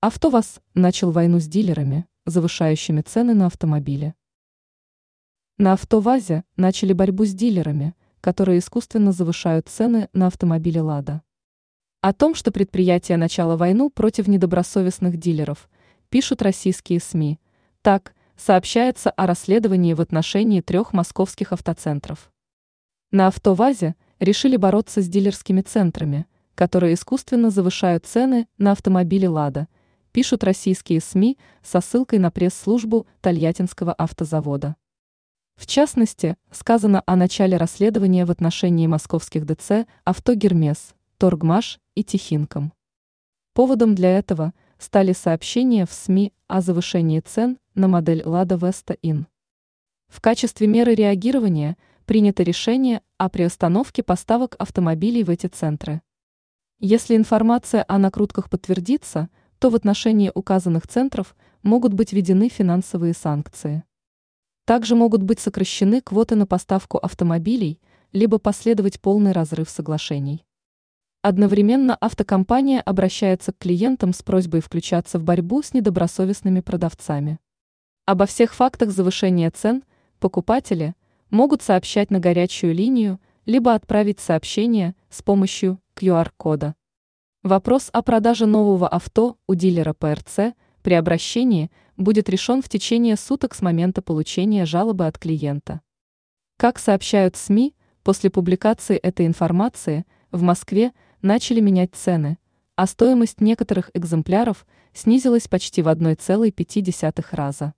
АвтоВАЗ начал войну с дилерами, завышающими цены на автомобили. На АвтоВАЗе начали борьбу с дилерами, которые искусственно завышают цены на автомобили «Лада». О том, что предприятие начало войну против недобросовестных дилеров, пишут российские СМИ. Так, сообщается о расследовании в отношении трех московских автоцентров. На «АвтоВАЗе» решили бороться с дилерскими центрами, которые искусственно завышают цены на автомобили «Лада», пишут российские СМИ со ссылкой на пресс-службу Тольяттинского автозавода. В частности, сказано о начале расследования в отношении московских ДЦ «Авто Гермес», «Торгмаш» и «Тихинком». Поводом для этого стали сообщения в СМИ о завышении цен на модель «Лада Веста Ин». В качестве меры реагирования принято решение о приостановке поставок автомобилей в эти центры. Если информация о накрутках подтвердится, то в отношении указанных центров могут быть введены финансовые санкции. Также могут быть сокращены квоты на поставку автомобилей, либо последовать полный разрыв соглашений. Одновременно автокомпания обращается к клиентам с просьбой включаться в борьбу с недобросовестными продавцами. Обо всех фактах завышения цен покупатели могут сообщать на горячую линию, либо отправить сообщение с помощью QR-кода. Вопрос о продаже нового авто у дилера ПРЦ при обращении – будет решен в течение суток с момента получения жалобы от клиента. Как сообщают СМИ, после публикации этой информации в Москве начали менять цены, а стоимость некоторых экземпляров снизилась почти в 1,5 раза.